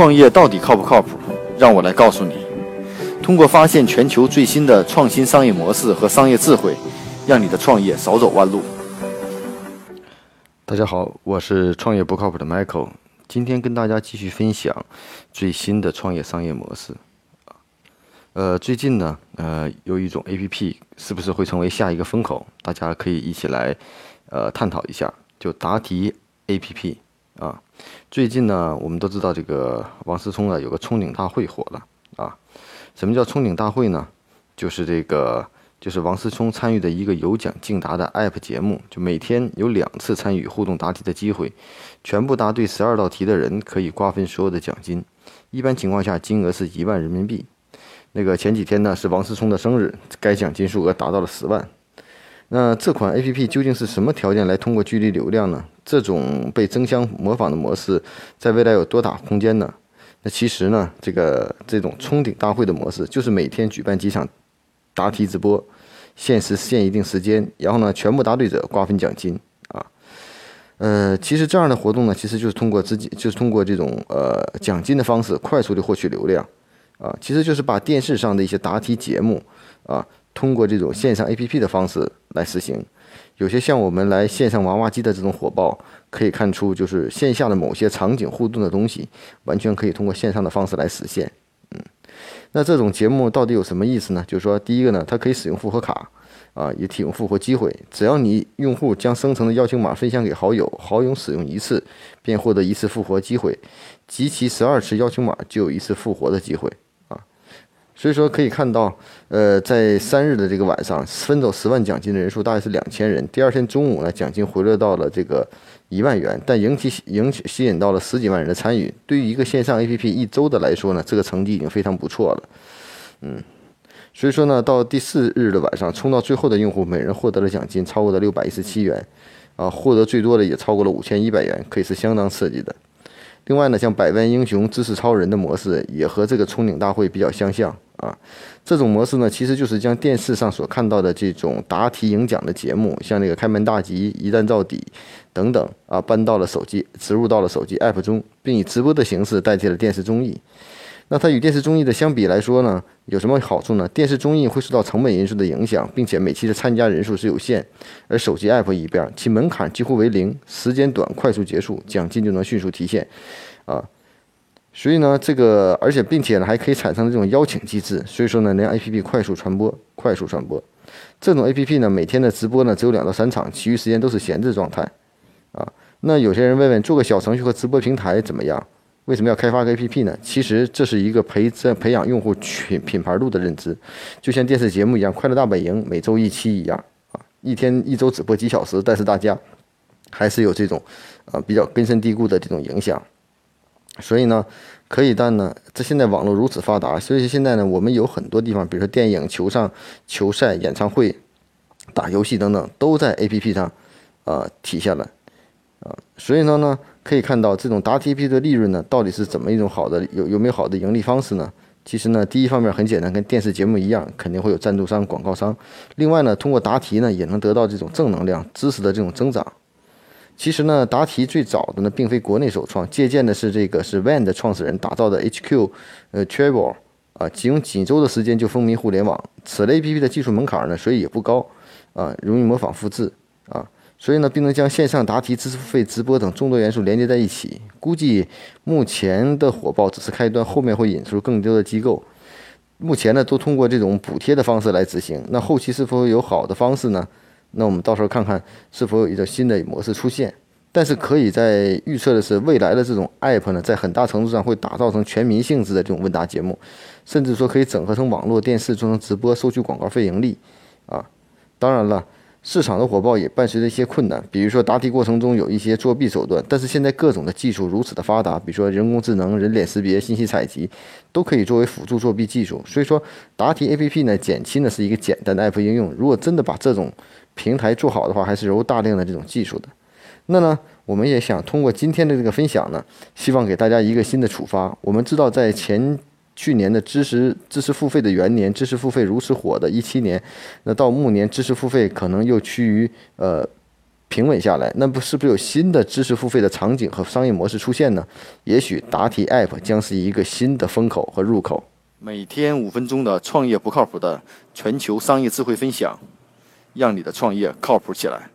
创业到底靠不靠谱？让我来告诉你。通过发现全球最新的创新商业模式和商业智慧，让你的创业少走弯路。大家好，我是创业不靠谱的 Michael，今天跟大家继续分享最新的创业商业模式。呃，最近呢，呃，有一种 APP 是不是会成为下一个风口？大家可以一起来呃探讨一下。就答题 APP 啊，最近呢，我们都知道这个王思聪啊有个冲顶大会火了啊。什么叫冲顶大会呢？就是这个，就是王思聪参与的一个有奖竞答的 App 节目，就每天有两次参与互动答题的机会，全部答对十二道题的人可以瓜分所有的奖金，一般情况下金额是一万人民币。那个前几天呢是王思聪的生日，该奖金数额达到了十万。那这款 APP 究竟是什么条件来通过距离流量呢？这种被争相模仿的模式，在未来有多大空间呢？那其实呢，这个这种冲顶大会的模式，就是每天举办几场答题直播，限时限一定时间，然后呢，全部答对者瓜分奖金啊。呃，其实这样的活动呢，其实就是通过自己，就是通过这种呃奖金的方式，快速的获取流量啊。其实就是把电视上的一些答题节目啊，通过这种线上 APP 的方式来实行。有些像我们来线上娃娃机的这种火爆，可以看出就是线下的某些场景互动的东西，完全可以通过线上的方式来实现。嗯，那这种节目到底有什么意思呢？就是说，第一个呢，它可以使用复活卡，啊，也提供复活机会。只要你用户将生成的邀请码分享给好友，好友使用一次，便获得一次复活机会，集齐十二次邀请码就有一次复活的机会。所以说可以看到，呃，在三日的这个晚上，分走十万奖金的人数大概是两千人。第二天中午呢，奖金回落到了这个一万元，但引起引起吸引到了十几万人的参与。对于一个线上 APP 一周的来说呢，这个成绩已经非常不错了。嗯，所以说呢，到第四日的晚上，冲到最后的用户每人获得了奖金超过了六百一十七元，啊，获得最多的也超过了五千一百元，可以是相当刺激的。另外呢，像百万英雄、知识超人的模式也和这个冲顶大会比较相像。啊，这种模式呢，其实就是将电视上所看到的这种答题赢奖的节目，像那个开门大吉、一站到底等等啊，搬到了手机，植入到了手机 App 中，并以直播的形式代替了电视综艺。那它与电视综艺的相比来说呢，有什么好处呢？电视综艺会受到成本因素的影响，并且每期的参加人数是有限，而手机 App 一边，其门槛几乎为零，时间短，快速结束，奖金就能迅速提现，啊。所以呢，这个而且并且呢，还可以产生这种邀请机制，所以说呢，能让 APP 快速传播，快速传播。这种 APP 呢，每天的直播呢只有两到三场，其余时间都是闲置状态。啊，那有些人问问，做个小程序和直播平台怎么样？为什么要开发个 APP 呢？其实这是一个培在培养用户品品牌度的认知，就像电视节目一样，《快乐大本营》每周一期一样啊，一天一周只播几小时，但是大家还是有这种啊比较根深蒂固的这种影响。所以呢，可以，但呢，这现在网络如此发达，所以现在呢，我们有很多地方，比如说电影、球上、球赛、演唱会、打游戏等等，都在 APP 上，呃，体现了，啊，所以呢呢，可以看到这种答题 P 的利润呢，到底是怎么一种好的，有有没有好的盈利方式呢？其实呢，第一方面很简单，跟电视节目一样，肯定会有赞助商、广告商。另外呢，通过答题呢，也能得到这种正能量、知识的这种增长。其实呢，答题最早的呢，并非国内首创，借鉴的是这个是 Van 的创始人打造的 HQ，呃，Travel，啊，仅用几周的时间就风靡互联网。此类 APP 的技术门槛呢，所以也不高，啊，容易模仿复制，啊，所以呢，并能将线上答题、知识付费、直播等众多元素连接在一起。估计目前的火爆只是开端，后面会引出更多的机构。目前呢，都通过这种补贴的方式来执行。那后期是否有好的方式呢？那我们到时候看看是否有一个新的模式出现，但是可以在预测的是，未来的这种 app 呢，在很大程度上会打造成全民性质的这种问答节目，甚至说可以整合成网络电视做成直播，收取广告费盈利，啊，当然了，市场的火爆也伴随着一些困难，比如说答题过程中有一些作弊手段，但是现在各种的技术如此的发达，比如说人工智能、人脸识别、信息采集，都可以作为辅助作弊技术，所以说答题 app 呢，减轻的是一个简单的 app 应用，如果真的把这种平台做好的话，还是有大量的这种技术的。那呢，我们也想通过今天的这个分享呢，希望给大家一个新的触发。我们知道，在前去年的知识知识付费的元年，知识付费如此火的一七年，那到暮年知识付费可能又趋于呃平稳下来，那不是不是有新的知识付费的场景和商业模式出现呢？也许答题 App 将是一个新的风口和入口。每天五分钟的创业不靠谱的全球商业智慧分享，让你的创业靠谱起来。